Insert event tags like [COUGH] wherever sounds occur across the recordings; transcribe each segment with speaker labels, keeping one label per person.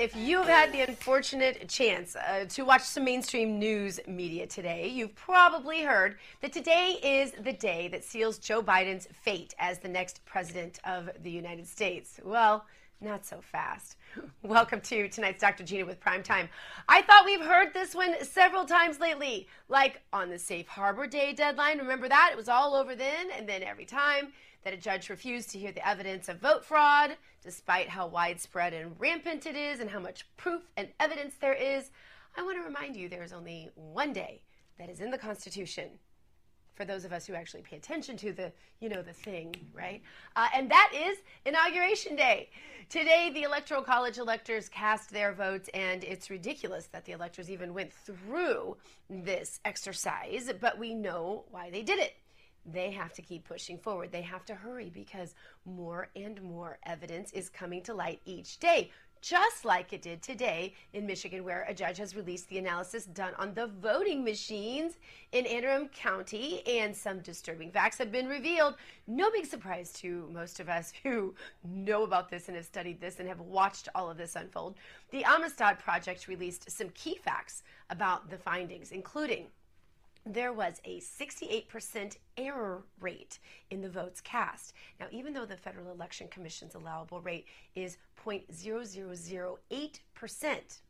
Speaker 1: If you've had the unfortunate chance uh, to watch some mainstream news media today, you've probably heard that today is the day that seals Joe Biden's fate as the next president of the United States. Well, not so fast. [LAUGHS] Welcome to tonight's Dr. Gina with Prime Time. I thought we've heard this one several times lately, like on the Safe Harbor Day deadline. Remember that? It was all over then, and then every time that a judge refused to hear the evidence of vote fraud, despite how widespread and rampant it is and how much proof and evidence there is. I want to remind you there is only one day that is in the Constitution for those of us who actually pay attention to the, you know, the thing, right? Uh, and that is Inauguration Day. Today, the Electoral College electors cast their votes, and it's ridiculous that the electors even went through this exercise, but we know why they did it they have to keep pushing forward. They have to hurry because more and more evidence is coming to light each day. Just like it did today in Michigan, where a judge has released the analysis done on the voting machines in Anne Arundel County, and some disturbing facts have been revealed. No big surprise to most of us [LAUGHS] who know about this and have studied this and have watched all of this unfold. The Amistad Project released some key facts about the findings, including there was a 68% error rate in the votes cast. Now, even though the Federal Election Commission's allowable rate is 0.0008%,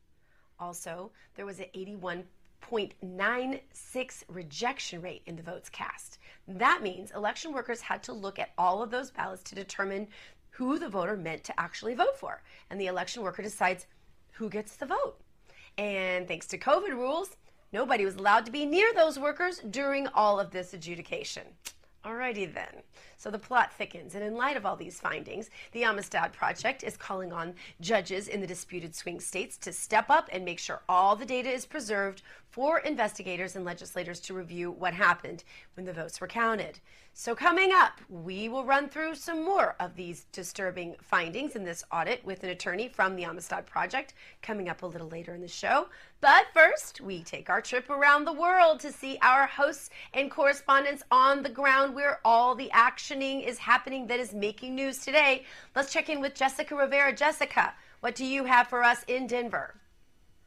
Speaker 1: also there was an 81.96 rejection rate in the votes cast. That means election workers had to look at all of those ballots to determine who the voter meant to actually vote for. And the election worker decides who gets the vote. And thanks to COVID rules, Nobody was allowed to be near those workers during all of this adjudication. Alrighty then. So the plot thickens, and in light of all these findings, the Amistad Project is calling on judges in the disputed swing states to step up and make sure all the data is preserved for investigators and legislators to review what happened when the votes were counted. So, coming up, we will run through some more of these disturbing findings in this audit with an attorney from the Amistad Project coming up a little later in the show. But first, we take our trip around the world to see our hosts and correspondents on the ground where all the actioning is happening that is making news today. Let's check in with Jessica Rivera. Jessica, what do you have for us in Denver?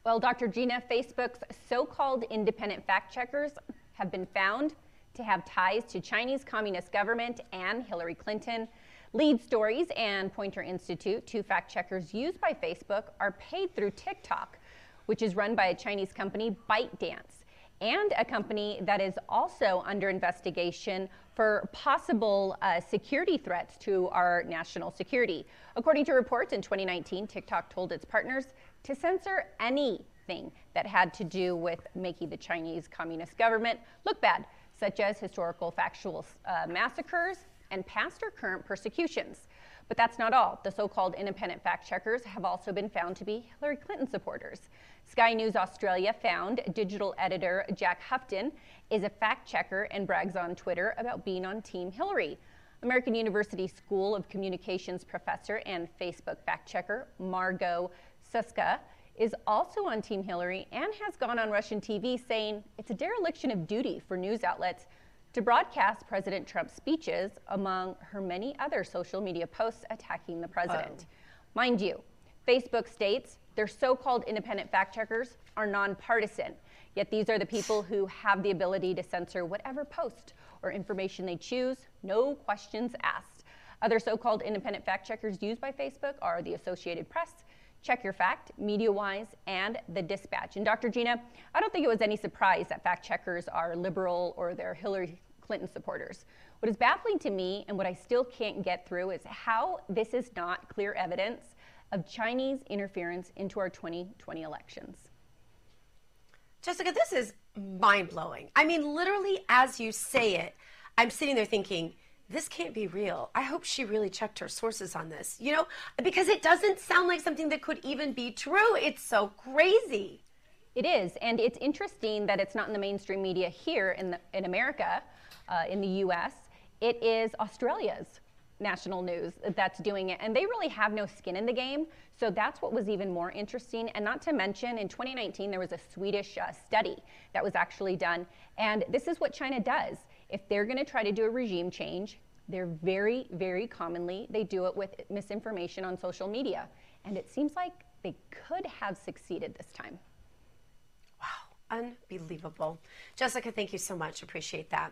Speaker 2: Well, Dr. Gina, Facebook's so called independent fact checkers have been found to have ties to Chinese Communist government and Hillary Clinton. Lead Stories and Poynter Institute, two fact checkers used by Facebook, are paid through TikTok, which is run by a Chinese company, ByteDance, and a company that is also under investigation for possible uh, security threats to our national security. According to reports in 2019, TikTok told its partners to censor anything that had to do with making the Chinese Communist government look bad such as historical factual uh, massacres and past or current persecutions. But that's not all. The so called independent fact checkers have also been found to be Hillary Clinton supporters. Sky News Australia found digital editor Jack Houghton is a fact checker and brags on Twitter about being on Team Hillary. American University School of Communications professor and Facebook fact checker Margot Susca is also on Team Hillary and has gone on Russian TV saying it's a dereliction of duty for news outlets to broadcast President Trump's speeches among her many other social media posts attacking the president. Oh. Mind you, Facebook states their so called independent fact checkers are nonpartisan, yet these are the people who have the ability to censor whatever post or information they choose, no questions asked. Other so called independent fact checkers used by Facebook are the Associated Press, Check Your Fact, MediaWise, and The Dispatch. And Dr. Gina, I don't think it was any surprise that fact checkers are liberal or they're Hillary Clinton supporters. What is baffling to me and what I still can't get through is how this is not clear evidence of Chinese interference into our 2020 elections.
Speaker 1: Jessica, this is mind blowing. I mean, literally, as you say it, I'm sitting there thinking, this can't be real. I hope she really checked her sources on this, you know, because it doesn't sound like something that could even be true. It's so crazy.
Speaker 2: It is, and it's interesting that it's not in the mainstream media here in, the, in America, uh, in the US. It is Australia's national news that's doing it, and they really have no skin in the game. So that's what was even more interesting. And not to mention, in 2019, there was a Swedish uh, study that was actually done, and this is what China does. If they're going to try to do a regime change, they're very, very commonly, they do it with misinformation on social media. And it seems like they could have succeeded this time.
Speaker 1: Wow, unbelievable. Jessica, thank you so much. Appreciate that.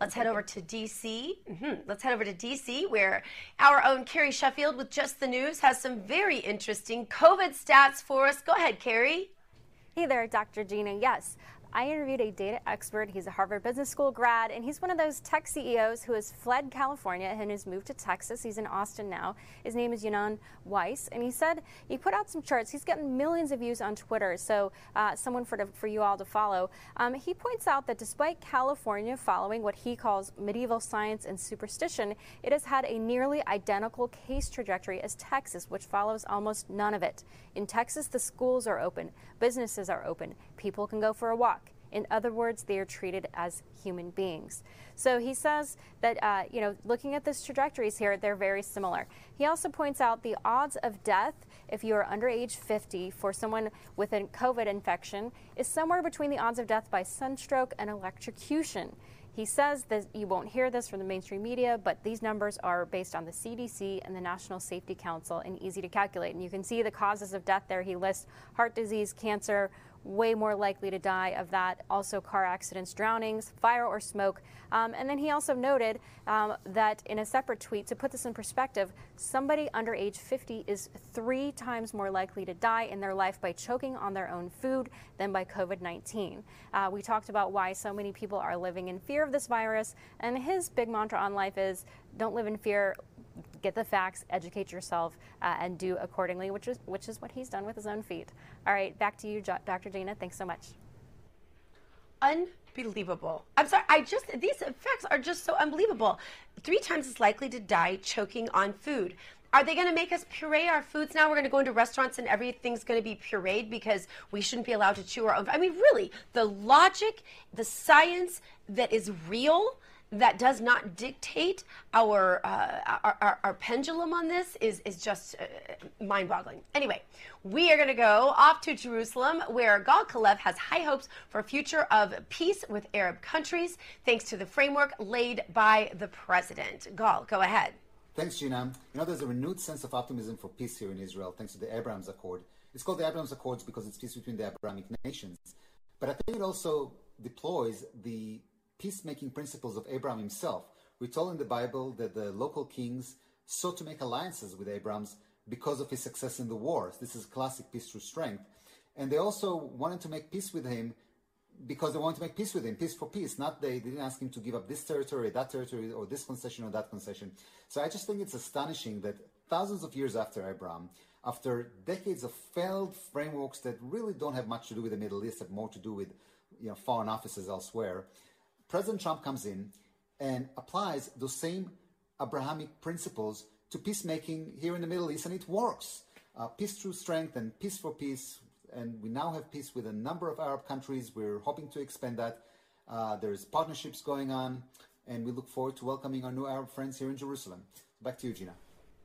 Speaker 1: Let's head over to DC. Mm-hmm. Let's head over to DC, where our own Carrie Sheffield with Just the News has some very interesting COVID stats for us. Go ahead, Carrie.
Speaker 3: Hey there, Dr. Gina. Yes, I interviewed a data expert. He's a Harvard Business School grad, and he's one of those tech CEOs who has fled California and has moved to Texas. He's in Austin now. His name is Yinon Weiss, and he said he put out some charts. He's gotten millions of views on Twitter, so uh, someone for, to, for you all to follow. Um, he points out that despite California following what he calls medieval science and superstition, it has had a nearly identical case trajectory as Texas, which follows almost none of it. In Texas, the schools are open, businesses are open, people can go for a walk. In other words, they are treated as human beings. So he says that, uh, you know, looking at these trajectories here, they're very similar. He also points out the odds of death if you are under age 50 for someone with a COVID infection is somewhere between the odds of death by sunstroke and electrocution. He says that you won't hear this from the mainstream media, but these numbers are based on the CDC and the National Safety Council and easy to calculate. And you can see the causes of death there. He lists heart disease, cancer, way more likely to die of that. Also, car accidents, drownings, fire or smoke. Um, and then he also noted um, that in a separate tweet, to put this in perspective, somebody under age 50 is three times more likely to die in their life by choking on their own food than by COVID 19. Uh, we talked about why so many people are living in fear of this virus, and his big mantra on life is don't live in fear, get the facts, educate yourself, uh, and do accordingly, which is which is what he's done with his own feet. All right, back to you, Dr. Gina. Thanks so much.
Speaker 1: Unbelievable. I'm sorry. I just these facts are just so unbelievable. Three times as likely to die choking on food. Are they going to make us puree our foods now? We're going to go into restaurants and everything's going to be pureed because we shouldn't be allowed to chew our own. I mean, really, the logic, the science that is real that does not dictate our, uh, our, our, our, pendulum on this is, is just uh, mind boggling. Anyway, we are going to go off to Jerusalem where Gal Kalev has high hopes for a future of peace with Arab countries thanks to the framework laid by the president. Gal, go ahead.
Speaker 4: Thanks, Gina. You know, there's a renewed sense of optimism for peace here in Israel thanks to the Abraham's Accord. It's called the Abraham's Accords because it's peace between the Abrahamic nations. But I think it also deploys the peacemaking principles of Abraham himself. We're told in the Bible that the local kings sought to make alliances with Abraham's because of his success in the wars. This is classic peace through strength. And they also wanted to make peace with him because they wanted to make peace with him, peace for peace. Not they, they didn't ask him to give up this territory, that territory, or this concession or that concession. So I just think it's astonishing that thousands of years after Abraham, after decades of failed frameworks that really don't have much to do with the Middle East, have more to do with you know foreign offices elsewhere, President Trump comes in and applies those same Abrahamic principles to peacemaking here in the Middle East, and it works. Uh, peace through strength and peace for peace. And we now have peace with a number of Arab countries. We're hoping to expand that. Uh, there's partnerships going on, and we look forward to welcoming our new Arab friends here in Jerusalem. Back to you, Gina.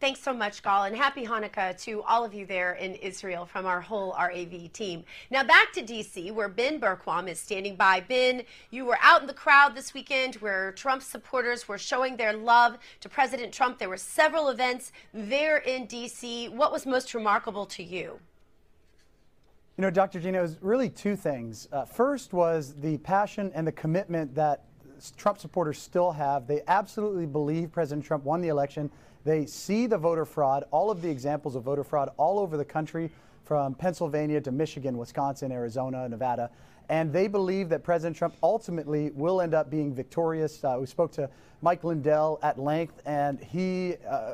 Speaker 1: Thanks so much, Gal, and happy Hanukkah to all of you there in Israel from our whole RAV team. Now back to DC, where Ben Bergquam is standing by. Ben, you were out in the crowd this weekend where Trump supporters were showing their love to President Trump. There were several events there in DC. What was most remarkable to you?
Speaker 5: You know, Dr. Gina, it was really two things. Uh, first was the passion and the commitment that Trump supporters still have. They absolutely believe President Trump won the election. They see the voter fraud, all of the examples of voter fraud all over the country, from Pennsylvania to Michigan, Wisconsin, Arizona, Nevada. And they believe that President Trump ultimately will end up being victorious. Uh, we spoke to Mike Lindell at length, and he, uh,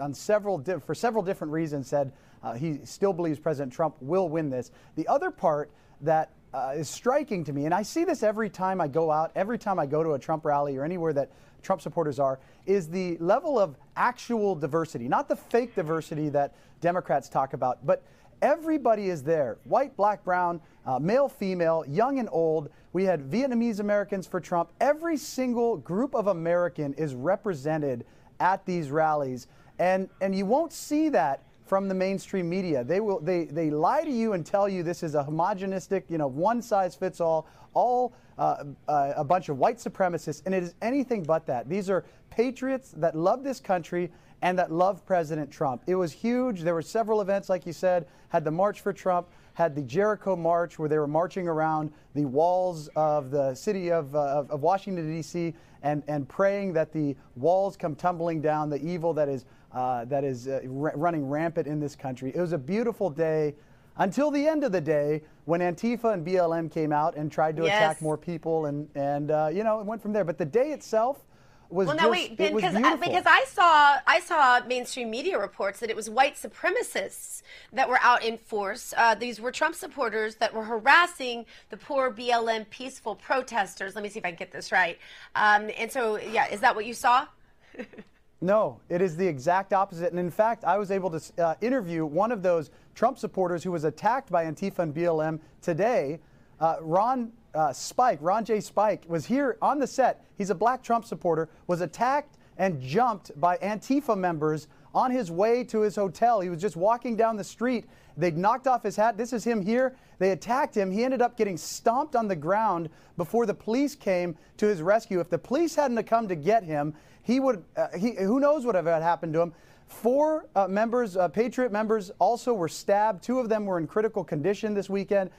Speaker 5: on several for several different reasons, said uh, he still believes President Trump will win this. The other part that uh, is striking to me, and I see this every time I go out, every time I go to a Trump rally or anywhere that Trump supporters are, is the level of actual diversity, not the fake diversity that Democrats talk about, but everybody is there white, black, brown, uh, male, female, young and old. We had Vietnamese Americans for Trump. Every single group of American is represented at these rallies. And, and you won't see that from the mainstream media. They will they, they lie to you and tell you this is a homogenistic, you know, one size fits all, all uh, uh, a bunch of white supremacists, and it is anything but that. These are patriots that love this country and that love President Trump. It was huge. There were several events, like you said, had the March for Trump, had the Jericho March, where they were marching around the walls of the city of, uh, of, of, Washington, D.C., and, and praying that the walls come tumbling down, the evil that is, uh, that is uh, running rampant in this country. It was a beautiful day until the end of the day when Antifa and BLM came out and tried to yes. attack more people, and, and uh, you know, it went from there. But the day itself, was well, just, wait, because I,
Speaker 1: because I saw I saw mainstream media reports that it was white supremacists that were out in force. Uh, these were Trump supporters that were harassing the poor BLM peaceful protesters. Let me see if I can get this right. Um, and so, yeah, is that what you saw? [LAUGHS]
Speaker 5: no, it is the exact opposite. And in fact, I was able to uh, interview one of those Trump supporters who was attacked by Antifa and BLM today. Uh, Ron uh, Spike, Ron J. Spike, was here on the set. He's a black Trump supporter, was attacked and jumped by Antifa members on his way to his hotel. He was just walking down the street. They knocked off his hat. This is him here. They attacked him. He ended up getting stomped on the ground before the police came to his rescue. If the police hadn't come to get him, he would, uh, he, who knows what had happened to him. Four uh, members, uh, Patriot members, also were stabbed. Two of them were in critical condition this weekend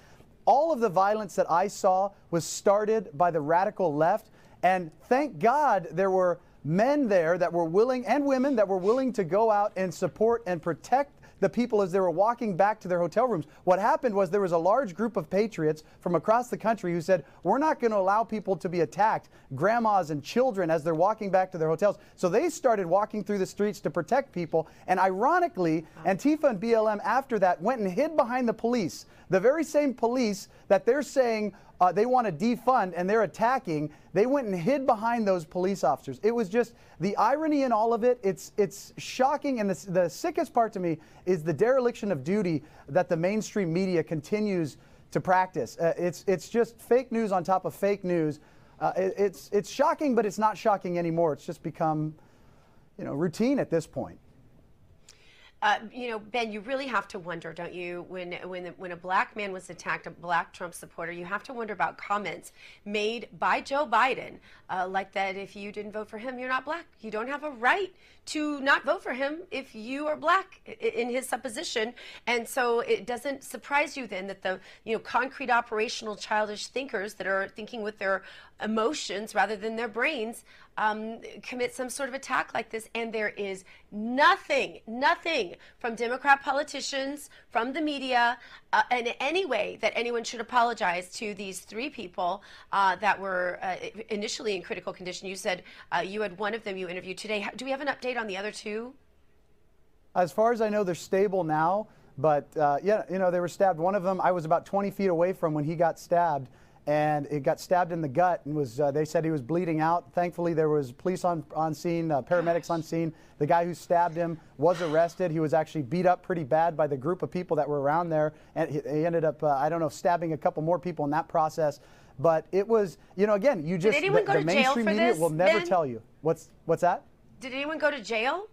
Speaker 5: all of the violence that I saw was started by the radical left. And thank God there were men there that were willing, and women that were willing to go out and support and protect the people as they were walking back to their hotel rooms. What happened was there was a large group of patriots from across the country who said, We're not going to allow people to be attacked, grandmas and children, as they're walking back to their hotels. So they started walking through the streets to protect people. And ironically, Antifa and BLM after that went and hid behind the police, the very same police that they're saying uh, they want to defund and they're attacking, they went and hid behind those police officers. It was just the irony in all of it. It's it's shocking, and the, the sickest part to me is the dereliction of duty that the mainstream media continues to practice. Uh, it's it's just fake news on top of fake news. Uh, it, it's it's shocking, but it's not shocking anymore. It's just become, you know, routine at this point.
Speaker 1: Uh, you know, Ben, you really have to wonder, don't you, when when when a black man was attacked, a black Trump supporter, you have to wonder about comments made by Joe Biden, uh, like that if you didn't vote for him, you're not black. You don't have a right to not vote for him if you are black in his supposition. And so it doesn't surprise you then that the you know concrete operational childish thinkers that are thinking with their emotions rather than their brains um, commit some sort of attack like this. And there is nothing, nothing from Democrat politicians, from the media, uh, in any way that anyone should apologize to these three people uh, that were uh, initially in critical condition. You said uh, you had one of them you interviewed today. Do we have an update on the other two?
Speaker 5: As far as I know, they're stable now. But uh, yeah, you know, they were stabbed. One of them, I was about 20 feet away from when he got stabbed and it got stabbed in the gut and was uh, they said he was bleeding out. Thankfully there was police on, on scene uh, paramedics on scene. The guy who stabbed him was arrested. He was actually beat up pretty bad by the group of people that were around there and he, he ended up uh, i don't know stabbing a couple more people in that process. But it was you know again you just
Speaker 1: Did anyone
Speaker 5: the, the mainstream media will never
Speaker 1: ben?
Speaker 5: tell you. What's what's that?
Speaker 1: Did anyone go to jail?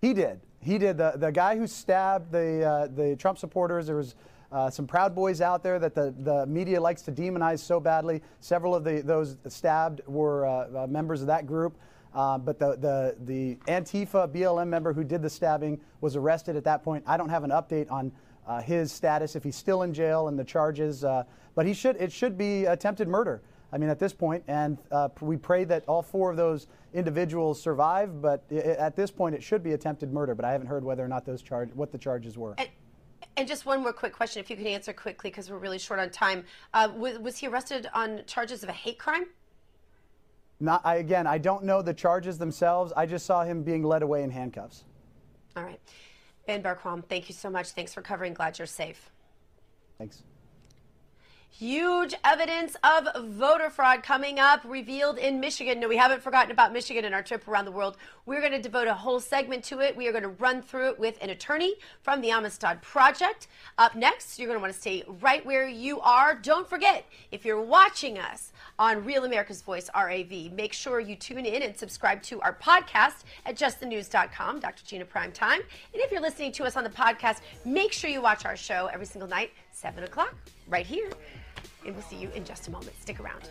Speaker 5: He did. He did. The, the guy who stabbed the uh, the trump supporters there was uh, some Proud Boys out there that the, the media likes to demonize so badly. Several of the, those stabbed were uh, uh, members of that group. Uh, but the, the, the Antifa BLM member who did the stabbing was arrested at that point. I don't have an update on uh, his status, if he's still in jail and the charges. Uh, but he should, it should be attempted murder. I mean, at this point, and we pray that all four of those individuals survive. But at this point, it should be attempted murder. But I haven't heard whether or not those charge, what the charges were.
Speaker 1: And just one more quick question, if you could answer quickly, because we're really short on time. Uh, was, was, he arrested on charges of a hate crime?
Speaker 5: Not, I, again, I don't know the charges themselves. I just saw him being led away in handcuffs.
Speaker 1: All right. Ben Bergquam, thank you so much. Thanks for covering. Glad you're safe.
Speaker 5: Thanks.
Speaker 1: Huge evidence of voter fraud coming up, revealed in Michigan. No, we haven't forgotten about Michigan in our trip around the world. We're going to devote a whole segment to it. We are going to run through it with an attorney from the Amistad Project. Up next, you're going to want to stay right where you are. Don't forget, if you're watching us on Real America's Voice, RAV, make sure you tune in and subscribe to our podcast at justthenews.com, Dr. Gina Prime Time. And if you're listening to us on the podcast, make sure you watch our show every single night, 7 o'clock, right here and we'll see you in just a moment. Stick around.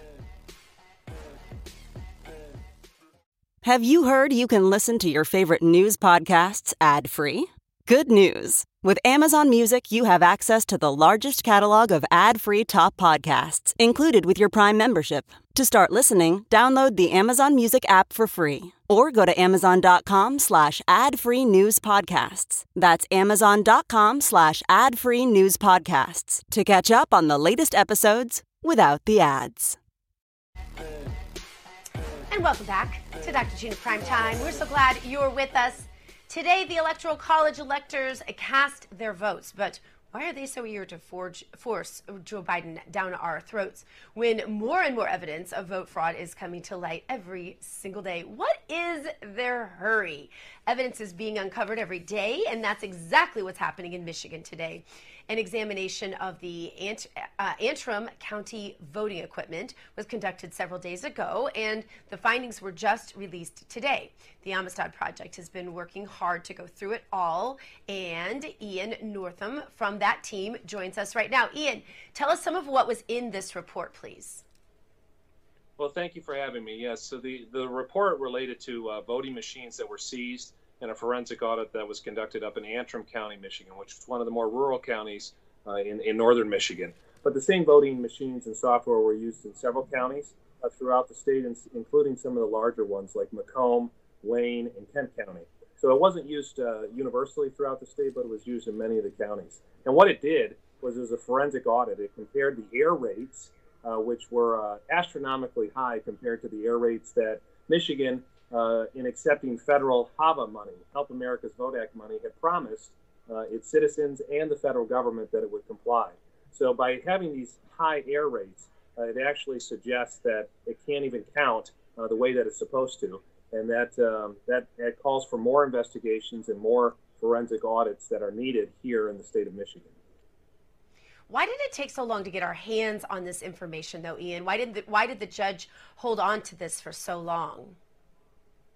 Speaker 6: Have you heard you can listen to your favorite news podcasts ad free? Good news! With Amazon Music, you have access to the largest catalog of ad free top podcasts included with your Prime membership. To start listening, download the Amazon Music app for free or go to amazon.com slash ad free news podcasts. That's amazon.com slash ad free news podcasts to catch up on the latest episodes without the ads.
Speaker 1: And welcome back to Dr. Gina Prime Time. We're so glad you're with us. Today, the Electoral College electors cast their votes, but why are they so eager to forge, force Joe Biden down our throats when more and more evidence of vote fraud is coming to light every single day? What is their hurry? Evidence is being uncovered every day, and that's exactly what's happening in Michigan today. An examination of the Ant- uh, Antrim County voting equipment was conducted several days ago, and the findings were just released today. The Amistad Project has been working hard to go through it all, and Ian Northon from that team joins us right now. Ian, tell us some of what was in this report, please.
Speaker 7: Well, thank you for having me. Yes, so the, the report related to uh, voting machines that were seized in a forensic audit that was conducted up in Antrim County, Michigan, which is one of the more rural counties uh, in, in northern Michigan. But the same voting machines and software were used in several counties uh, throughout the state, including some of the larger ones like Macomb, Wayne, and Kent County. So it wasn't used uh, universally throughout the state, but it was used in many of the counties. And what it did was it was a forensic audit. It compared the error rates, uh, which were uh, astronomically high compared to the error rates that Michigan uh, in accepting federal HAVA money, Help America's Vote Act money, had promised uh, its citizens and the federal government that it would comply. So by having these high error rates, uh, it actually suggests that it can't even count uh, the way that it's supposed to, and that, um, that calls for more investigations and more forensic audits that are needed here in the state of Michigan.
Speaker 1: Why did it take so long to get our hands on this information, though, Ian? Why did the, why did the judge hold on to this for so long?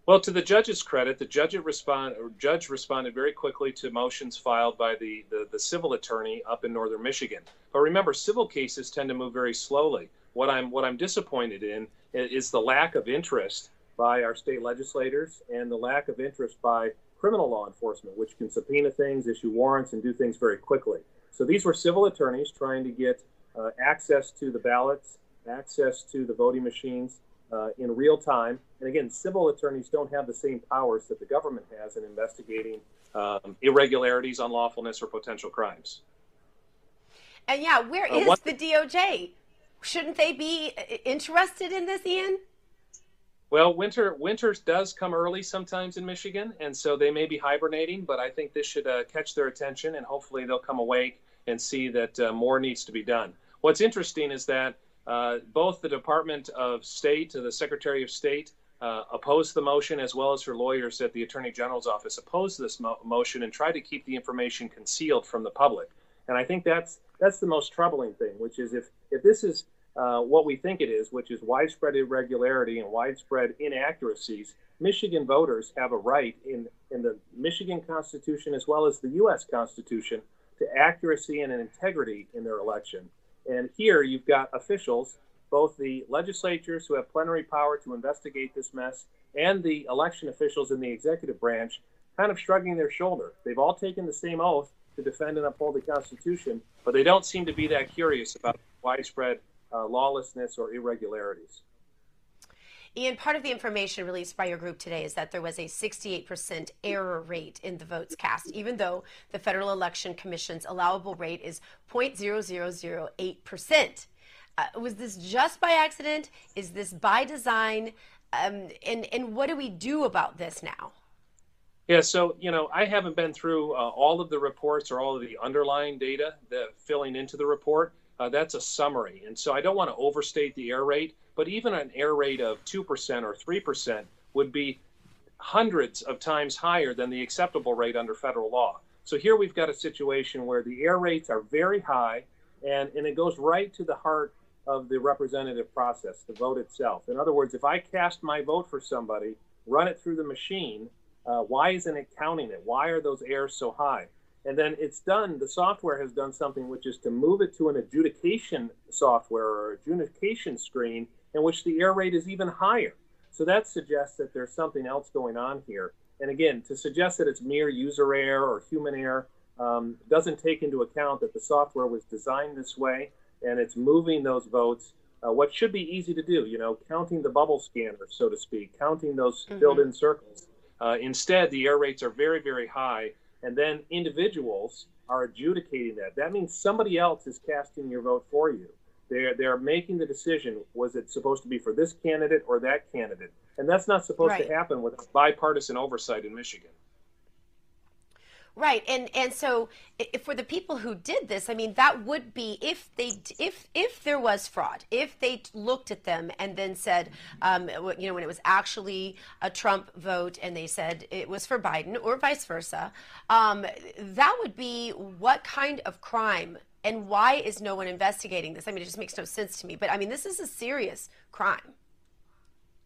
Speaker 7: Well, to the judge's credit, the judge, respond, judge responded very quickly to motions filed by the, the, the, civil attorney up in northern Michigan. But remember, civil cases tend to move very slowly. What I'm, what I'm disappointed in is the lack of interest by our state legislators and the lack of interest by criminal law enforcement, which can subpoena things, issue warrants, and do things very quickly. So these were civil attorneys trying to get uh, access to the ballots, access to the voting machines, uh, in real time. And again, civil attorneys don't have the same powers that the government has in investigating um, irregularities, unlawfulness, or potential crimes.
Speaker 1: And yeah, where uh, is the DOJ? Shouldn't they be uh, interested in this, Ian?
Speaker 7: Well, winter winter does come early sometimes in Michigan, and so they may be hibernating. But I think this should uh, catch their attention, and hopefully they'll come awake and see that uh, more needs to be done. What's interesting is that uh, both the Department of State, the Secretary of State, uh, opposed the motion, as well as her lawyers at the Attorney General's office opposed this mo- motion and tried to keep the information concealed from the public. And I think that's that's the most troubling thing, which is if if this is uh, what we think it is, which is widespread irregularity and widespread inaccuracies, Michigan voters have a right in in the Michigan Constitution as well as the U.S. Constitution to accuracy and integrity in their election. And here you've got officials, both the legislatures who have plenary power to investigate this mess and the election officials in the executive branch kind of shrugging their shoulder. They've all taken the same oath to defend and uphold the Constitution, but they don't seem to be that curious about widespread uh, lawlessness or irregularities.
Speaker 1: Ian, part of the information released by your group today is that there was a 68% error rate in the votes cast, even though the Federal Election Commission's allowable rate is 0.0008%. Uh, was this just by accident? Is this by design? Um, and, and what do we do about this now?
Speaker 7: Yeah, so you know, I haven't been through uh, all of the reports or all of the underlying data that filling into the report, uh, that's a summary. And so I don't want to overstate the error rate, but even an error rate of 2% or 3% would be hundreds of times higher than the acceptable rate under federal law. So here we've got a situation where the error rates are very high, and, and it goes right to the heart of the representative process, the vote itself. In other words, if I cast my vote for somebody, run it through the machine, uh, why isn't it counting it? Why are those errors so high? And then it's done, the software has done something which is to move it to an adjudication software or adjudication screen in which the error rate is even higher. So that suggests that there's something else going on here. And again, to suggest that it's mere user error or human error um, doesn't take into account that the software was designed this way and it's moving those votes. Uh, what should be easy to do, you know, counting the bubble scanner, so to speak, counting those mm-hmm. filled in circles. Uh, instead, the error rates are very, very high and then individuals are adjudicating that. That means somebody else is casting your vote for you. They're they're making the decision. Was it supposed to be for this candidate or that candidate? And that's not supposed right. to happen with bipartisan oversight in Michigan.
Speaker 1: Right, and and so for the people who did this, I mean, that would be if they if if there was fraud, if they looked at them and then said, um, you know, when it was actually a Trump vote and they said it was for Biden or vice versa, um, that would be what kind of crime and why is no one investigating this? I mean, it just makes no sense to me. But I mean, this is a serious crime.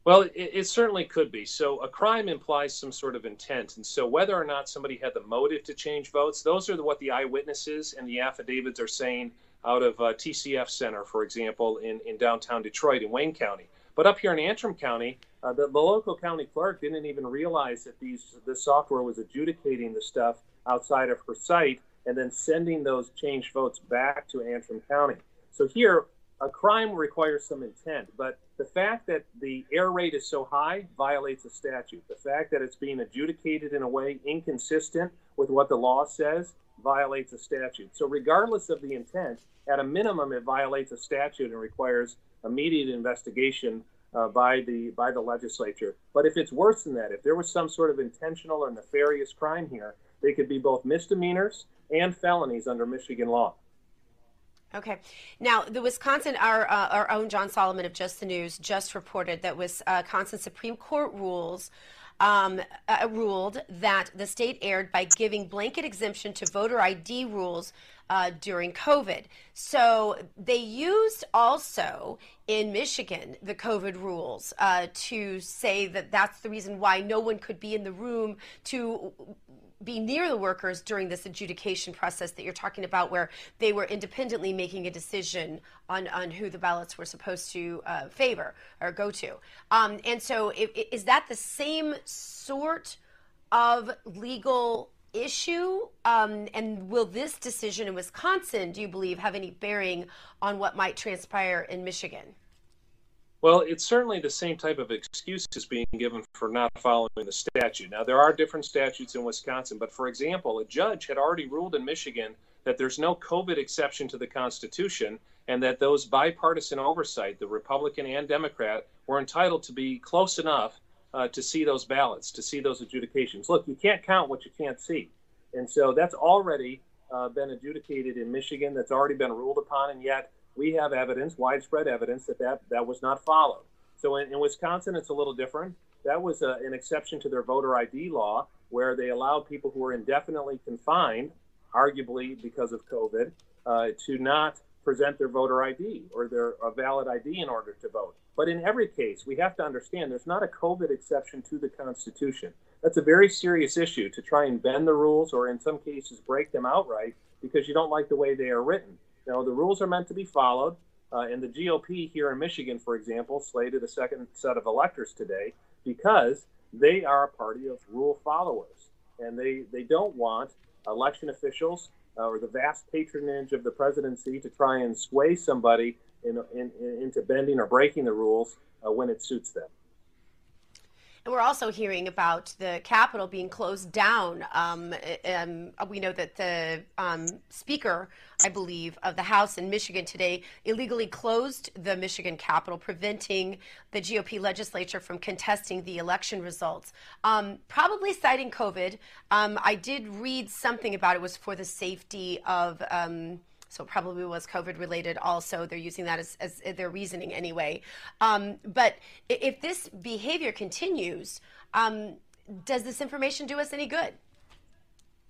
Speaker 7: Well, it, it, certainly could be. So a crime implies some sort of intent. And so whether or not somebody had the motive to change votes, those are what the eyewitnesses and the affidavits are saying out of uh, TCF Center, for example, in, in downtown Detroit in Wayne County. But up here in Antrim County, uh, the, the local county clerk didn't even realize that these this software was adjudicating the stuff outside of her site and then sending those changed votes back to Antrim County. So here, a crime requires some intent, but the fact that the error rate is so high violates a statute. The fact that it's being adjudicated in a way inconsistent with what the law says violates a statute. So, regardless of the intent, at a minimum, it violates a statute and requires immediate investigation uh, by the by the legislature. But if it's worse than that, if there was some sort of intentional or nefarious crime here, they could be both misdemeanors and felonies under Michigan law.
Speaker 1: Okay. Now, the Wisconsin, our uh, our own John Solomon of Just the News just reported that Wisconsin Supreme Court rules um, uh, ruled that the state erred by giving blanket exemption to voter ID rules uh, during COVID. So they used also in Michigan the COVID rules uh, to say that that's the reason why no one could be in the room to be near the workers during this adjudication process that you're talking about, where they were independently making a decision on, on who the ballots were supposed to uh, favor or go to. Um, and so, is that the same sort of legal issue? Um, and will this decision in Wisconsin, do you believe, have any bearing on what might transpire in Michigan?
Speaker 7: Well, it's certainly the same type of excuses being given for not following the statute. Now, there are different statutes in Wisconsin, but for example, a judge had already ruled in Michigan that there's no COVID exception to the Constitution and that those bipartisan oversight, the Republican and Democrat, were entitled to be close enough uh, to see those ballots, to see those adjudications. Look, you can't count what you can't see. And so that's already uh, been adjudicated in Michigan, that's already been ruled upon, and yet we have evidence, widespread evidence, that that, that was not followed. So in, in Wisconsin, it's a little different. That was a, an exception to their voter ID law, where they allowed people who were indefinitely confined, arguably because of COVID, uh, to not present their voter ID or their a valid ID in order to vote. But in every case, we have to understand there's not a COVID exception to the Constitution. That's a very serious issue to try and bend the rules or, in some cases, break them outright because you don't like the way they are written. Now, the rules are meant to be followed. Uh, and the GOP here in Michigan, for example, slated a second set of electors today because they are a party of rule followers. And they, they don't want election officials uh, or the vast patronage of the presidency to try and sway somebody in, in, in, into bending or breaking the rules uh, when it suits them.
Speaker 1: And we're also hearing about the Capitol being closed down. Um, um, we know that the um, Speaker, I believe, of the House in Michigan today illegally closed the Michigan Capitol, preventing the GOP legislature from contesting the election results. Um, probably citing COVID. Um, I did read something about it was for the safety of um, So it probably was COVID related also. They're using that as, as their reasoning anyway. Um, but if this behavior continues, um, does this information do us any good?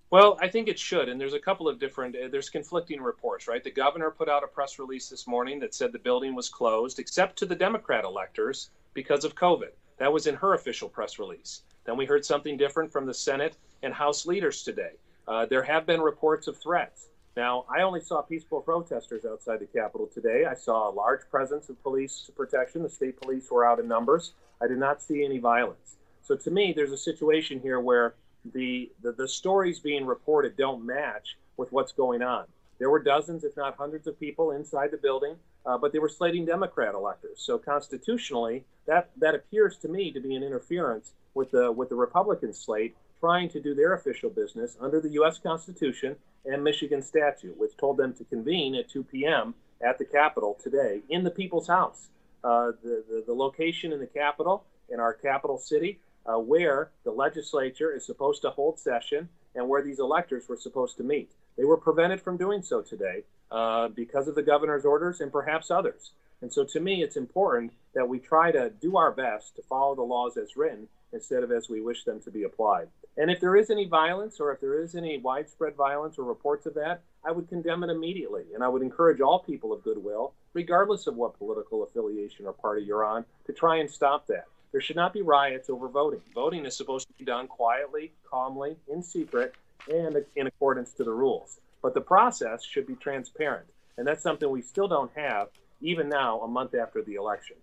Speaker 7: Well, I think it should, and there's a couple of different. Uh, there's conflicting reports, right? The governor put out a press release this morning that said the building was closed, except to the Democrat electors because of COVID. That was in her official press release. Then we heard something different from the Senate and House leaders today. Uh, there have been reports of threats. Now, I only saw peaceful protesters outside the Capitol today. I saw a large presence of police protection. The state police were out in numbers. I did not see any violence. So to me, there's a situation here where the, the, the stories being reported don't match with what's going on. There were dozens, if not hundreds, of people inside the building, uh, but they were slating Democrat electors. So constitutionally, that that appears to me to be an interference with the with the Republican slate trying to do their official business under the U.S. Constitution and Michigan statute, which told them to convene at 2 p.m. at the Capitol today in the People's House. Uh, the, the, the location in the Capitol, in our capital city, uh, where the legislature is supposed to hold session and where these electors were supposed to meet. They were prevented from doing so today uh, because of the governor's orders and perhaps others. And so to me, it's important that we try to do our best to follow the laws as written instead of as we wish them to be applied. And if there is any violence or if there is any widespread violence or reports of that, I would condemn it immediately. And I would encourage all people of goodwill, regardless of what political affiliation or party you're on, to try and stop that. There should not be riots over voting. Voting is supposed to be done quietly, calmly, in secret, and in accordance to the rules. But the process should be transparent. And that's something we still don't have, even now, a month after the election.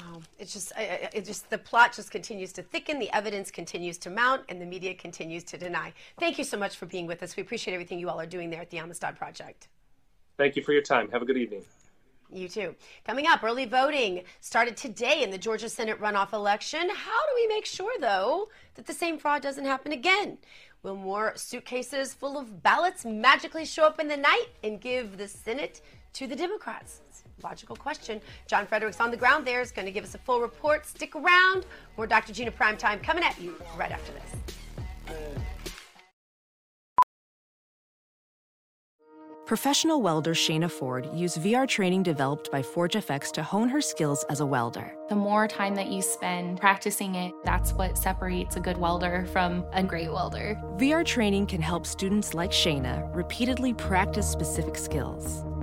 Speaker 1: Wow, it's just, it just the plot just continues to thicken, the evidence continues to mount, and the media continues to deny. Thank you so much for being with us. We appreciate everything you all are doing there at the Amistad Project.
Speaker 7: Thank you for your time. Have a good evening.
Speaker 1: You too. Coming up, early voting started today in the Georgia Senate runoff election. How do we make sure, though, that the same fraud doesn't happen again? Will more suitcases full of ballots magically show up in the night and give the Senate to the Democrats? Logical question. John Fredericks on the ground there is going to give us a full report. Stick around. More Dr. Gina Primetime coming at you right after this.
Speaker 8: Professional welder Shayna Ford used VR training developed by ForgeFX to hone her skills as a welder.
Speaker 9: The more time that you spend practicing it, that's what separates a good welder from a great welder.
Speaker 8: VR training can help students like Shayna repeatedly practice specific skills.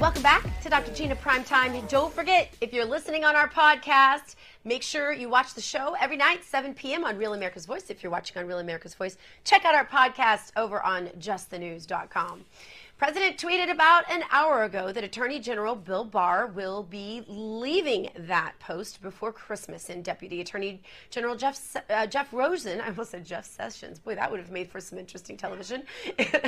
Speaker 1: Welcome back to Dr. Gina Primetime. Don't forget, if you're listening on our podcast, make sure you watch the show every night, 7 p.m. on Real America's Voice. If you're watching on Real America's Voice, check out our podcast over on justthenews.com. President tweeted about an hour ago that Attorney General Bill Barr will be leaving that post before Christmas, and Deputy Attorney General Jeff uh, Jeff Rosen, I almost said Jeff Sessions, boy, that would have made for some interesting television,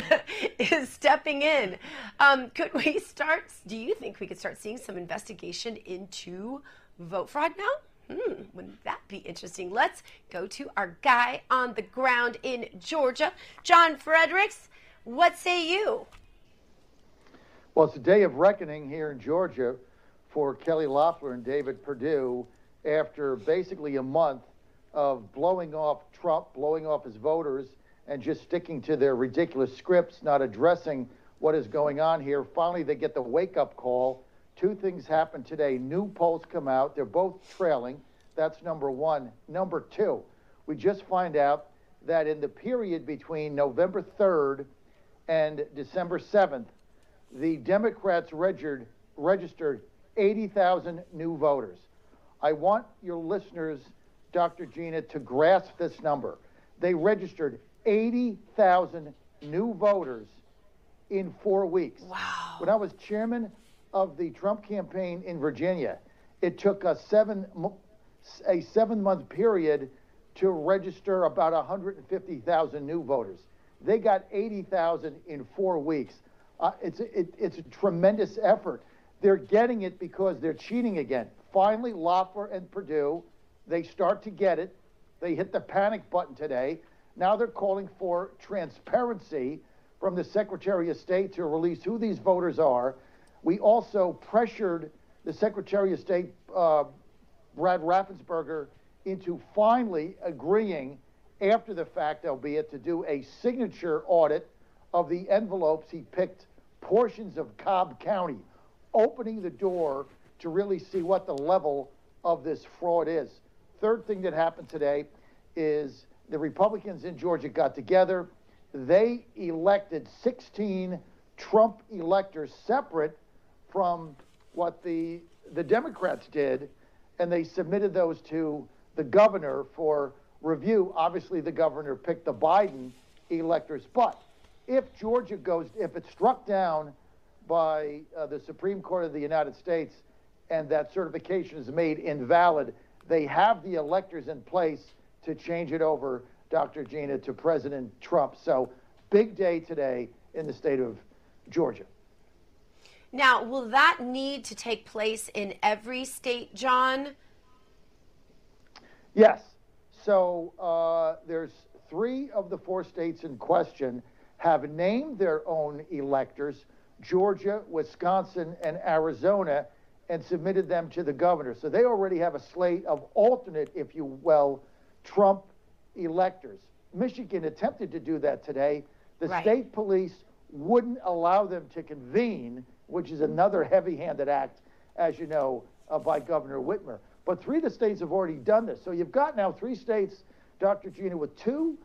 Speaker 1: [LAUGHS] is stepping in. Um, could we start? Do you think we could start seeing some investigation into vote fraud now? Hmm, wouldn't that be interesting? Let's go to our guy on the ground in Georgia, John Fredericks. What say you?
Speaker 10: Well, it's a day of reckoning here in Georgia for Kelly Loeffler and David Perdue after basically a month of blowing off Trump, blowing off his voters, and just sticking to their ridiculous scripts, not addressing what is going on here. Finally, they get the wake up call. Two things happen today. New polls come out. They're both trailing. That's number one. Number two, we just find out that in the period between November 3rd and December 7th, the Democrats registered, registered 80,000 new voters. I want your listeners, Dr. Gina, to grasp this number. They registered 80,000 new voters in four weeks.
Speaker 1: Wow.
Speaker 10: When I was chairman of the Trump campaign in Virginia, it took a seven a seven month period to register about 150,000 new voters. They got 80,000 in four weeks. Uh, it's, it, it's a tremendous effort. They're getting it because they're cheating again. Finally, Loeffler and Perdue, they start to get it. They hit the panic button today. Now they're calling for transparency from the Secretary of State to release who these voters are. We also pressured the Secretary of State, uh, Brad Raffensperger, into finally agreeing after the fact, albeit, to do a signature audit of the envelopes he picked portions of Cobb County, opening the door to really see what the level of this fraud is. Third thing that happened today is the Republicans in Georgia got together. They elected 16 Trump electors separate from what the the Democrats did, and they submitted those to the governor for review. Obviously, the governor picked the Biden electors, but if Georgia goes, if it's struck down by uh, the Supreme Court of the United States and that certification is made invalid, they have the electors in place to change it over, Dr. Gina, to President Trump. So, big day today in the state of Georgia.
Speaker 1: Now, will that need to take place in every state, John?
Speaker 10: Yes. So uh, there's three of the four states in question have named their own electors Georgia, Wisconsin, and Arizona and submitted them to the governor. So they already have a slate of alternate, if you will, Trump electors. Michigan attempted to do that today. The
Speaker 1: Right.
Speaker 10: state police wouldn't allow them to convene, which is another heavy handed act, as you know, uh, by Governor Whitmer. But three of the states have already done this. So you've got now three states, Dr. Gina, with two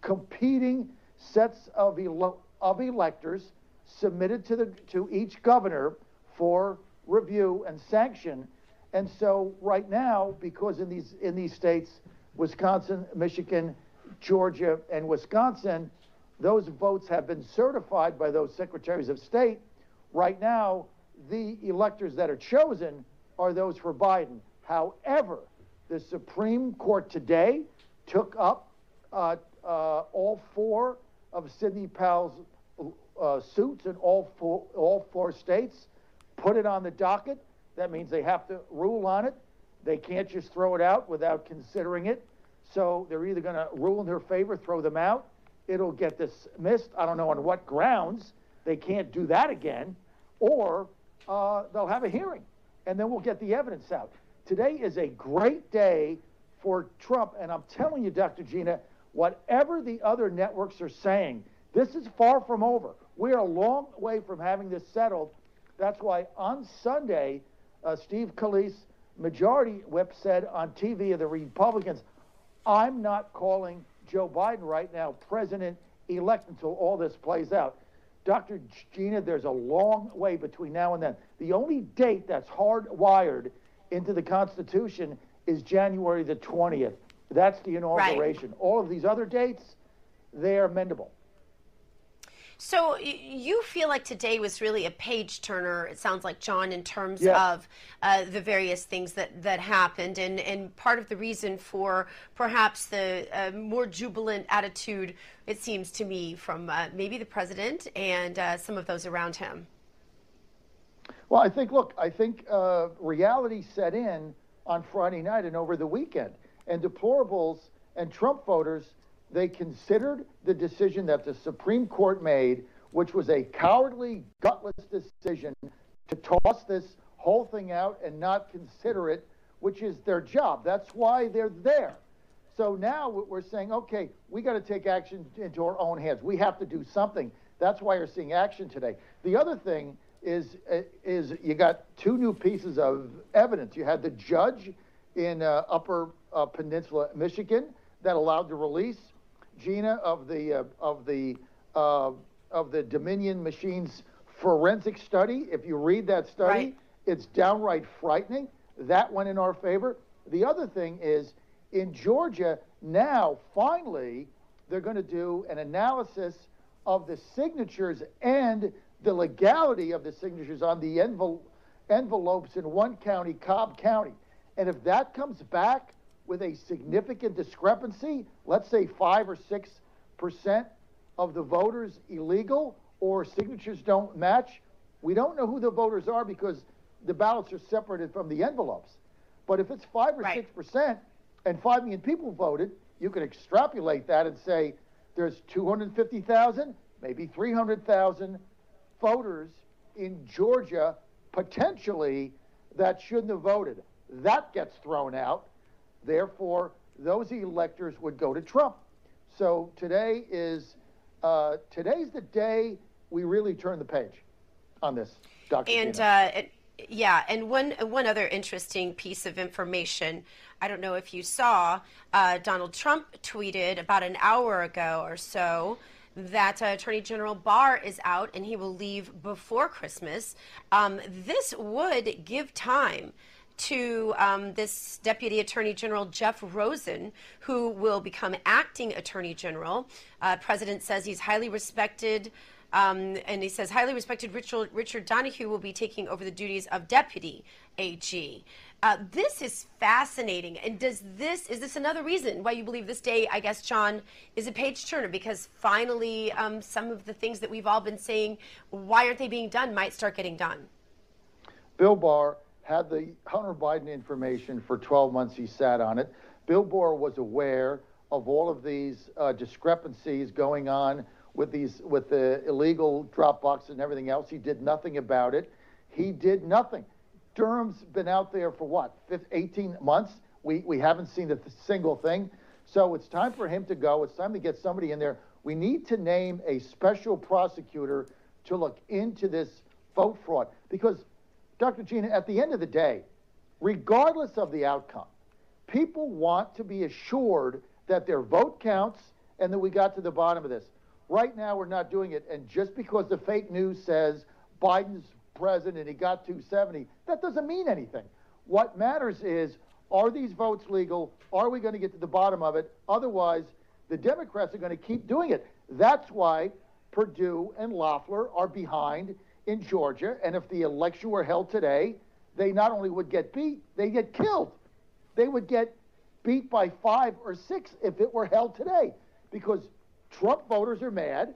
Speaker 10: competing sets of, elo- of electors submitted to, the, to each governor for review and sanction. And so right now, because in these, in these states, Wisconsin, Michigan, Georgia, and Wisconsin, those votes have been certified by those secretaries of state. Right now, the electors that are chosen are those for Biden. However, the Supreme Court today took up uh, uh, all four of Sidney Powell's uh, suits in all four, all four states, put it on the docket. That means they have to rule on it. They can't just throw it out without considering it. So they're either going to rule in their favor, throw them out. It'll get dismissed. I don't know on what grounds. They can't do that again. Or uh, they'll have a hearing, and then we'll get the evidence out. Today is a great day for Trump, and I'm telling you, Dr. Gina, whatever the other networks are saying, this is far from over. We are a long way from having this settled. That's why on Sunday, uh, Steve Scalise, majority whip, said on TV of the Republicans, I'm not calling Joe Biden right now president elect until all this plays out. Dr. Gina, there's a long way between now and then. The only date that's hardwired into the Constitution is January the 20th. That's the inauguration. All of these other dates, they're amendable.
Speaker 1: So you feel like today was really a page turner. It sounds like John, in terms
Speaker 10: Yes.
Speaker 1: of uh, the various things that that happened, and and part of the reason for perhaps the uh, more jubilant attitude, it seems to me, from uh, maybe the president and uh, some of those around him.
Speaker 10: Well, I think, look, I think uh, reality set in on Friday night and over the weekend. And deplorables and Trump voters, they considered the decision that the Supreme Court made, which was a cowardly, gutless decision to toss this whole thing out and not consider it, which is their job. That's why they're there. So now we're saying, okay, we got to take action into our own hands. We have to do something. That's why you're seeing action today. The other thing is is you got two new pieces of evidence. You had the judge in uh, Upper uh, Peninsula, Michigan, that allowed the release, Gina, of the uh, of the uh, of the Dominion Machines forensic study. If you read that study,
Speaker 1: Right.
Speaker 10: it's downright frightening. That went in our favor. The other thing is in Georgia now, finally, they're going to do an analysis of the signatures and the legality of the signatures on the envel- envelopes in one county, Cobb County. And if that comes back with a significant discrepancy, let's say five or six percent of the voters illegal or signatures don't match, we don't know who the voters are because the ballots are separated from the envelopes. But if it's five or
Speaker 1: Right.
Speaker 10: six percent, and 5 million people voted, you can extrapolate that and say there's 250,000, maybe 300,000 voters in Georgia potentially that shouldn't have voted. That gets thrown out. Therefore, those electors would go to Trump. So today is uh, today's the day we really turn the page on this, Dr.
Speaker 1: And uh, yeah, and one one other interesting piece of information. I don't know if you saw. Uh, Donald Trump tweeted about an hour ago or so that uh, Attorney General Barr is out and he will leave before Christmas. Um, this would give time to um, this Deputy Attorney General Jeff Rosen, who will become acting Attorney General. Uh, President says he's highly respected. Um, and he says, highly respected Richard, Richard Donoghue will be taking over the duties of deputy AG. Uh, this is fascinating. And does this, is this another reason why you believe this day, I guess, John, is a page turner? Because finally, um, some of the things that we've all been saying, why aren't they being done, might start getting done.
Speaker 10: Bill Barr had the Hunter Biden information for 12 months. He sat on it. Bill Barr was aware of all of these uh, discrepancies going on with these with the illegal drop boxes and everything else. He did nothing about it. He did nothing. Durham's been out there for what, 15, 18 months? We we haven't seen a single thing. So it's time for him to go. It's time to get somebody in there. We need to name a special prosecutor to look into this vote fraud because, Dr. Gina, at the end of the day, regardless of the outcome, people want to be assured that their vote counts and that we got to the bottom of this. Right now, we're not doing it. And just because the fake news says Biden's president and he got 270, that doesn't mean anything. What matters is are these votes legal? Are we going to get to the bottom of it? Otherwise, the Democrats are going to keep doing it. That's why Perdue and Loeffler are behind in Georgia. And if the election were held today, they not only would get beat, they get killed. They would get beat by five or six if it were held today because Trump voters are mad.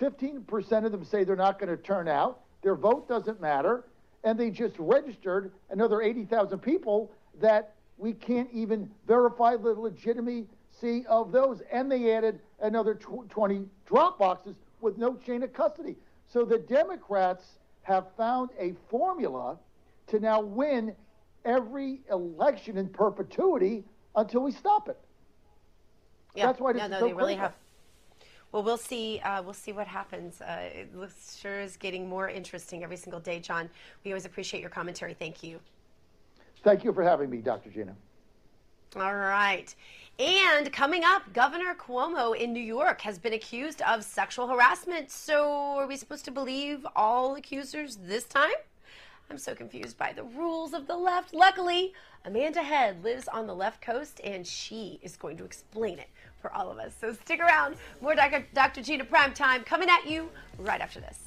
Speaker 10: 15% of them say they're not going to turn out. Their vote doesn't matter. And they just registered another 80,000 people that we can't even verify the legitimacy of those. And they added another 20 drop boxes with no chain of custody. So the Democrats have found a formula to now win every election in perpetuity until we stop it.
Speaker 1: Yeah,
Speaker 10: That's why
Speaker 1: no, no,
Speaker 10: so
Speaker 1: they really have. Well, we'll see. Uh, we'll see what happens. Uh, it looks, sure is getting more interesting every single day, John. We always appreciate your commentary. Thank you.
Speaker 10: Thank you for having me, Dr. Gina.
Speaker 1: All right. And coming up, Governor Cuomo in New York has been accused of sexual harassment. So, are we supposed to believe all accusers this time? I'm so confused by the rules of the left. Luckily, Amanda Head lives on the left coast and she is going to explain it for all of us. So stick around. More Dr. Gina Prime Time coming at you right after this.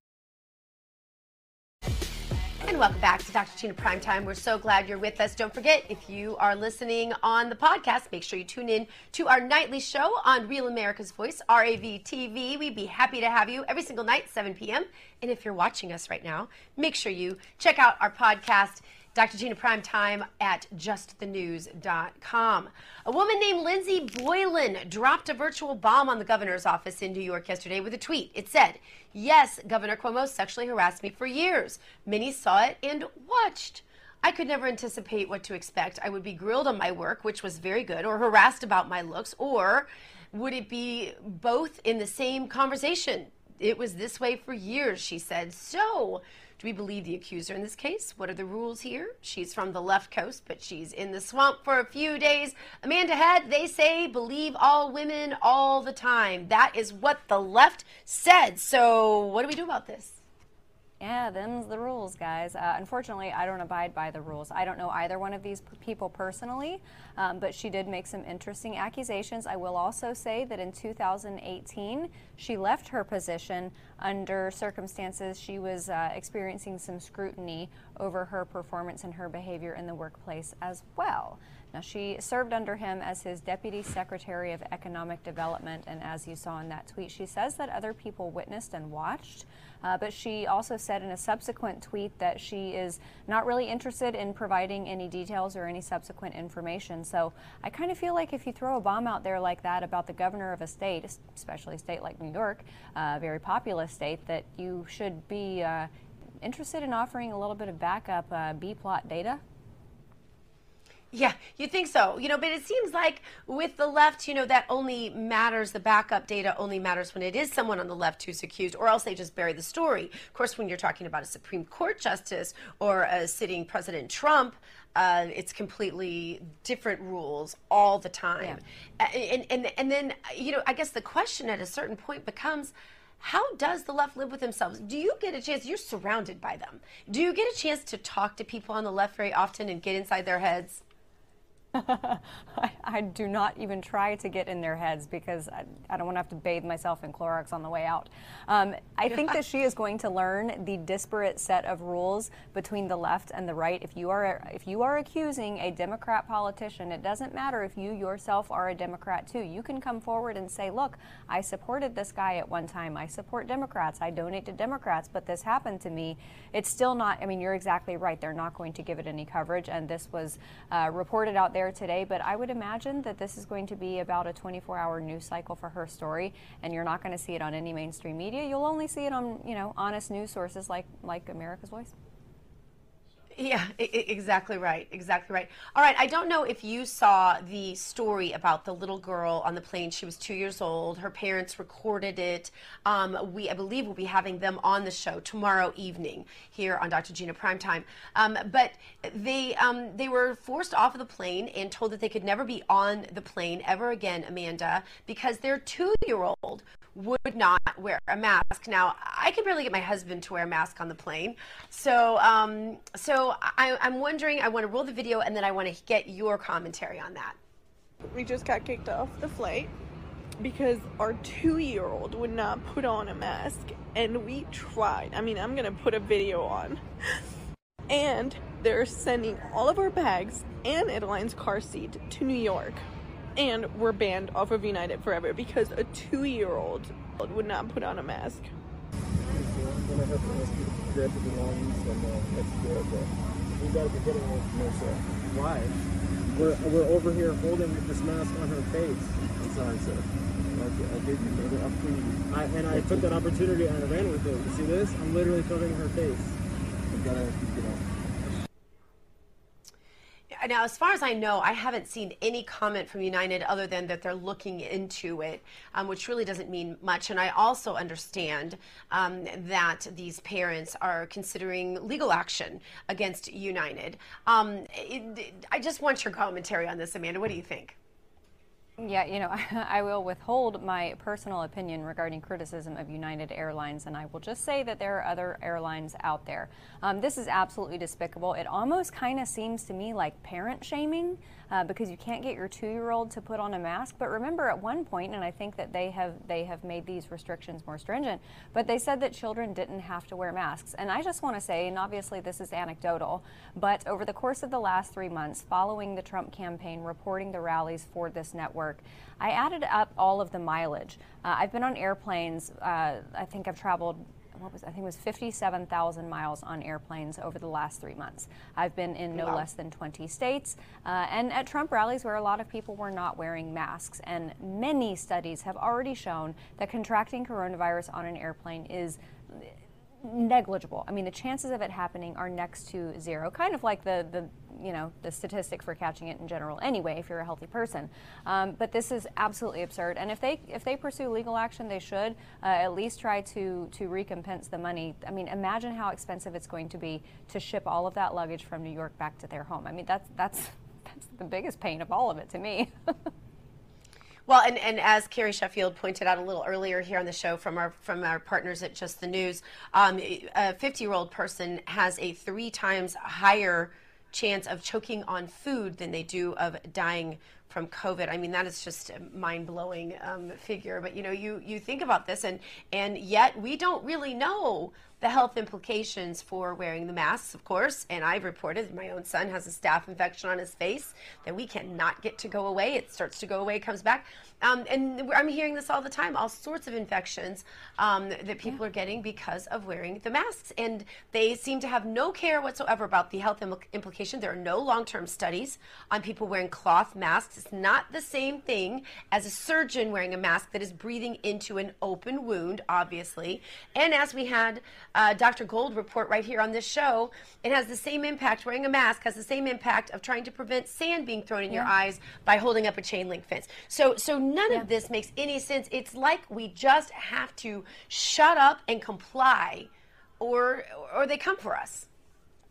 Speaker 1: And welcome back to Dr. Gina Primetime. We're so glad you're with us. Don't forget, if you are listening on the podcast, make sure you tune in to our nightly show on Real America's Voice, RAV TV. We'd be happy to have you every single night, 7 p.m. And if you're watching us right now, make sure you check out our podcast. Dr. Gina Primetime at justthenews.com. A woman named Lindsey Boylan dropped a virtual bomb on the governor's office in New York yesterday with a tweet. It said, Yes, Governor Cuomo sexually harassed me for years. Many saw it and watched. I could never anticipate what to expect. I would be grilled on my work, which was very good, or harassed about my looks, or would it be both in the same conversation? It was this way for years, she said. So, do we believe the accuser in this case? What are the rules here? She's from the left coast, but she's in the swamp for a few days. Amanda Head, they say believe all women all the time. That is what the left said. So, what do we do about this?
Speaker 11: Yeah, them's the rules, guys. Uh, unfortunately, I don't abide by the rules. I don't know either one of these people personally, um, but she did make some interesting accusations. I will also say that in 2018, she left her position under circumstances she was uh, experiencing some scrutiny over her performance and her behavior in the workplace as well. Now, she served under him as his Deputy Secretary of Economic Development, and as you saw in that tweet, she says that other people witnessed and watched. Uh, but she also said in a subsequent tweet that she is not really interested in providing any details or any subsequent information. So I kind of feel like if you throw a bomb out there like that about the governor of a state, especially a state like New York, a very populous state, that you should be uh, interested in offering a little bit of backup uh, B plot data
Speaker 1: yeah, you think so. You know, but it seems like with the left, you know, that only matters, the backup data only matters when it is someone on the left who's accused, or else they just bury the story. Of course, when you're talking about a Supreme Court justice or a sitting President Trump, uh, it's completely different rules all the time. Yeah. And, and, and then, you know, I guess the question at a certain point becomes, how does the left live with themselves? Do you get a chance? You're surrounded by them. Do you get a chance to talk to people on the left very often and get inside their heads? [LAUGHS]
Speaker 11: I, I, do not even try to get in their heads because I, I, don't want to have to bathe myself in Clorox on the way out. Um, I think that [LAUGHS] she is going to learn the disparate set of rules between the left and the right. If you are if you are accusing a Democrat politician, it doesn't matter if you yourself are a Democrat too. You can come forward and say, "Look, I supported this guy at one time. I support Democrats. I donate to Democrats, but this happened to me." It's still not. I mean, you're exactly right. They're not going to give it any coverage, and this was uh, reported out there there today, but I would imagine that this is going to be about a 24 hour news cycle for her story, and you're not going to see it on any mainstream media. You'll only see it on, you know, honest news sources like, like America's Voice.
Speaker 1: Yeah, exactly right. Exactly right. All right. I don't know if you saw the story about the little girl on the plane. She was two years old. Her parents recorded it. Um, we, I believe, will be having them on the show tomorrow evening here on Dr. Gina Primetime. Um, but they um, they were forced off of the plane and told that they could never be on the plane ever again, Amanda, because their two year old would not wear a mask. Now, I can barely get my husband to wear a mask on the plane. So, um, so I, I'm wondering, I want to roll the video and then I want to get your commentary on that.
Speaker 12: We just got kicked off the flight because our two year old would not put on a mask. And we tried. I mean, I'm going to put a video on. And they're sending all of our bags and Adeline's car seat to New York and were banned off of United forever because a two year old would not put on a mask.
Speaker 13: Why? We're, we're over here holding this mask on her face. I'm sorry, sir. I and I took that opportunity and I ran with it. You see this? I'm literally covering her face. I gotta, you know
Speaker 1: now, as far as I know, I haven't seen any comment from United other than that they're looking into it, um, which really doesn't mean much. And I also understand um, that these parents are considering legal action against United. Um, it, I just want your commentary on this, Amanda. What do you think?
Speaker 11: Yeah, you know, [LAUGHS] I will withhold my personal opinion regarding criticism of United Airlines, and I will just say that there are other airlines out there. Um, this is absolutely despicable. It almost kind of seems to me like parent shaming uh, because you can't get your two-year-old to put on a mask. But remember, at one point, and I think that they have they have made these restrictions more stringent, but they said that children didn't have to wear masks. And I just want to say, and obviously this is anecdotal, but over the course of the last three months, following the Trump campaign reporting the rallies for this network, I added up all of the mileage. Uh, I've been on airplanes. Uh, I think I've traveled what was I think it was 57,000 miles on airplanes over the last three months. I've been in no wow. less than 20 states, uh, and at Trump rallies where a lot of people were not wearing masks. And many studies have already shown that contracting coronavirus on an airplane is negligible. I mean, the chances of it happening are next to zero, kind of like the, the you know, the statistic for catching it in general anyway, if you're a healthy person. Um, but this is absolutely absurd. And if they, if they pursue legal action, they should uh, at least try to, to recompense the money. I mean, imagine how expensive it's going to be to ship all of that luggage from New York back to their home. I mean, that's, that's, [LAUGHS] that's the biggest pain of all of it to me. [LAUGHS]
Speaker 1: Well, and, and as Carrie Sheffield pointed out a little earlier here on the show from our from our partners at Just the News, um, a 50 year old person has a three times higher chance of choking on food than they do of dying from COVID. I mean, that is just a mind blowing um, figure. But you know, you you think about this, and and yet we don't really know the health implications for wearing the masks, of course. And I've reported my own son has a staph infection on his face that we cannot get to go away. It starts to go away, comes back. Um, and I'm hearing this all the time all sorts of infections um, that people yeah. are getting because of wearing the masks. And they seem to have no care whatsoever about the health Im- implication. There are no long term studies on people wearing cloth masks. It's not the same thing as a surgeon wearing a mask that is breathing into an open wound, obviously. And as we had uh, Dr. Gold report right here on this show, it has the same impact. Wearing a mask has the same impact of trying to prevent sand being thrown in yeah. your eyes by holding up a chain link fence. So, so none yeah. of this makes any sense. It's like we just have to shut up and comply, or or they come for us.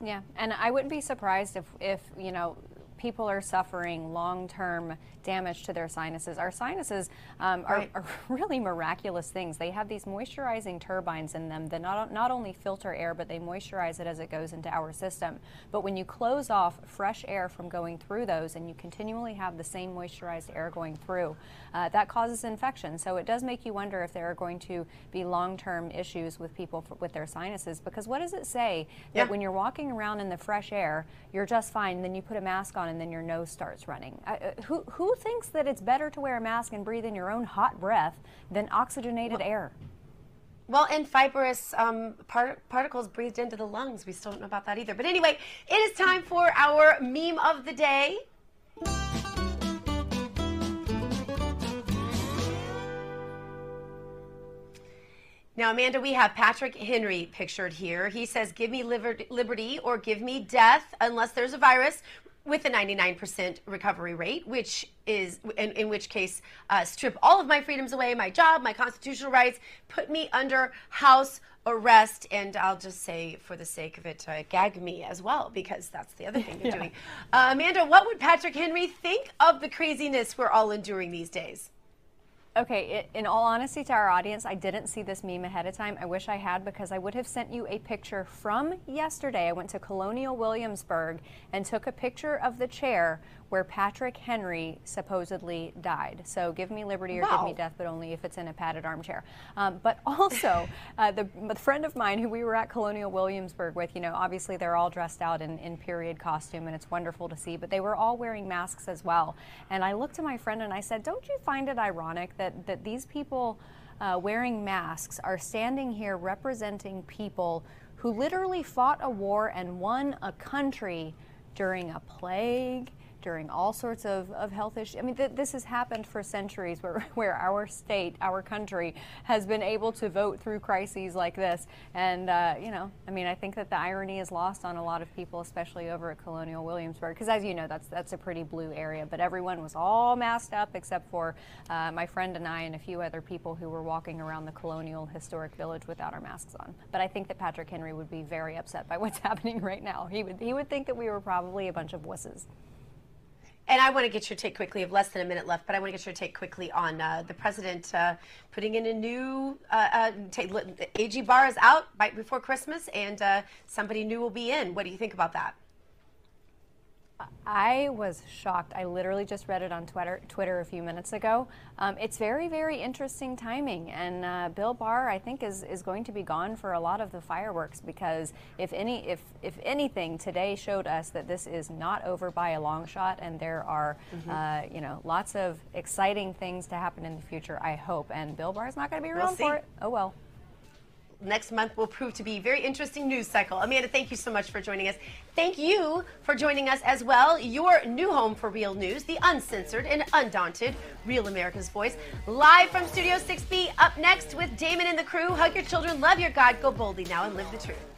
Speaker 11: Yeah, and I wouldn't be surprised if if you know people are suffering long term damage to their sinuses. Our sinuses um, right. are, are, [LAUGHS] really miraculous things. They have these moisturizing turbines in them that not, not only filter air, but they moisturize it as it goes into our system. But when you close off fresh air from going through those and you continually have the same moisturized air going through, uh, that causes infection. So it does make you wonder if there are going to be long term issues with people for, with their sinuses. Because what does it say yeah. that when you're walking around in the fresh air, you're just fine, then you put a mask on and then your nose starts running? Uh, uh who, who thinks that it's better to wear a mask and breathe in your own hot breath than oxygenated well, air?
Speaker 1: Well, and fibrous um, part- particles breathed into the lungs. We still don't know about that either. But anyway, it is time for our meme of the day. Now, Amanda, we have Patrick Henry pictured here. He says, Give me liberty or give me death unless there's a virus with a 99% recovery rate, which is, in, in which case, uh, strip all of my freedoms away, my job, my constitutional rights, put me under house arrest, and I'll just say, for the sake of it, uh, gag me as well, because that's the other thing they're [LAUGHS] yeah. doing. Uh, Amanda, what would Patrick Henry think of the craziness we're all enduring these days?
Speaker 11: Okay, in all honesty to our audience, I didn't see this meme ahead of time. I wish I had because I would have sent you a picture from yesterday. I went to Colonial Williamsburg and took a picture of the chair where Patrick Henry supposedly died. So give me liberty or give me death, but only if it's in a padded armchair. Um, but [LAUGHS] also, uh, the, the, friend of mine who we were at Colonial Williamsburg with, you know, obviously they're all dressed out in, in period costume and it's wonderful to see, but they were all wearing masks as well. And I looked to my friend and I said, Don't you find it ironic that, that these people uh, wearing masks are standing here representing people who literally fought a war and won a country during a plague? During all sorts of, of health issues. I mean, th- this has happened for centuries where, [LAUGHS] where our state, our country, has been able to vote through crises like this. And, uh, you know, I mean, I think that the irony is lost on a lot of people, especially over at Colonial Williamsburg, because as you know, that's, that's a pretty blue area. But everyone was all masked up except for uh, my friend and I and a few other people who were walking around the Colonial Historic Village without our masks on. But I think that Patrick Henry would be very upset by what's [LAUGHS] happening right now. He would, he would think that we were probably a bunch of wusses.
Speaker 1: And I want to get your take quickly. Of less than a minute left, but I want to get your take quickly on uh, the president uh, putting in a new uh, uh AG Barr is out right before Christmas, and uh, somebody new will be in. What do you think about that?
Speaker 11: I was shocked. I literally just read it on Twitter, Twitter a few minutes ago. Um, it's very, very interesting timing, and uh, Bill Barr, I think, is, is going to be gone for a lot of the fireworks because if any, if if anything, today showed us that this is not over by a long shot, and there are, mm-hmm. uh, you know, lots of exciting things to happen in the future. I hope, and Bill Barr is not going to be around we'll for it. Oh well
Speaker 1: next month will prove to be very interesting news cycle. Amanda, thank you so much for joining us. Thank you for joining us as well. Your new home for real news, the uncensored and undaunted Real America's Voice. Live from Studio 6B, up next with Damon and the crew. Hug your children, love your God, go boldly now and live the truth.